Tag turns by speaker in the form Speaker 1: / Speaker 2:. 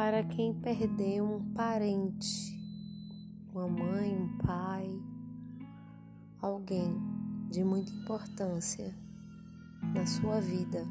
Speaker 1: para quem perdeu um parente, uma mãe, um pai, alguém de muita importância na sua vida.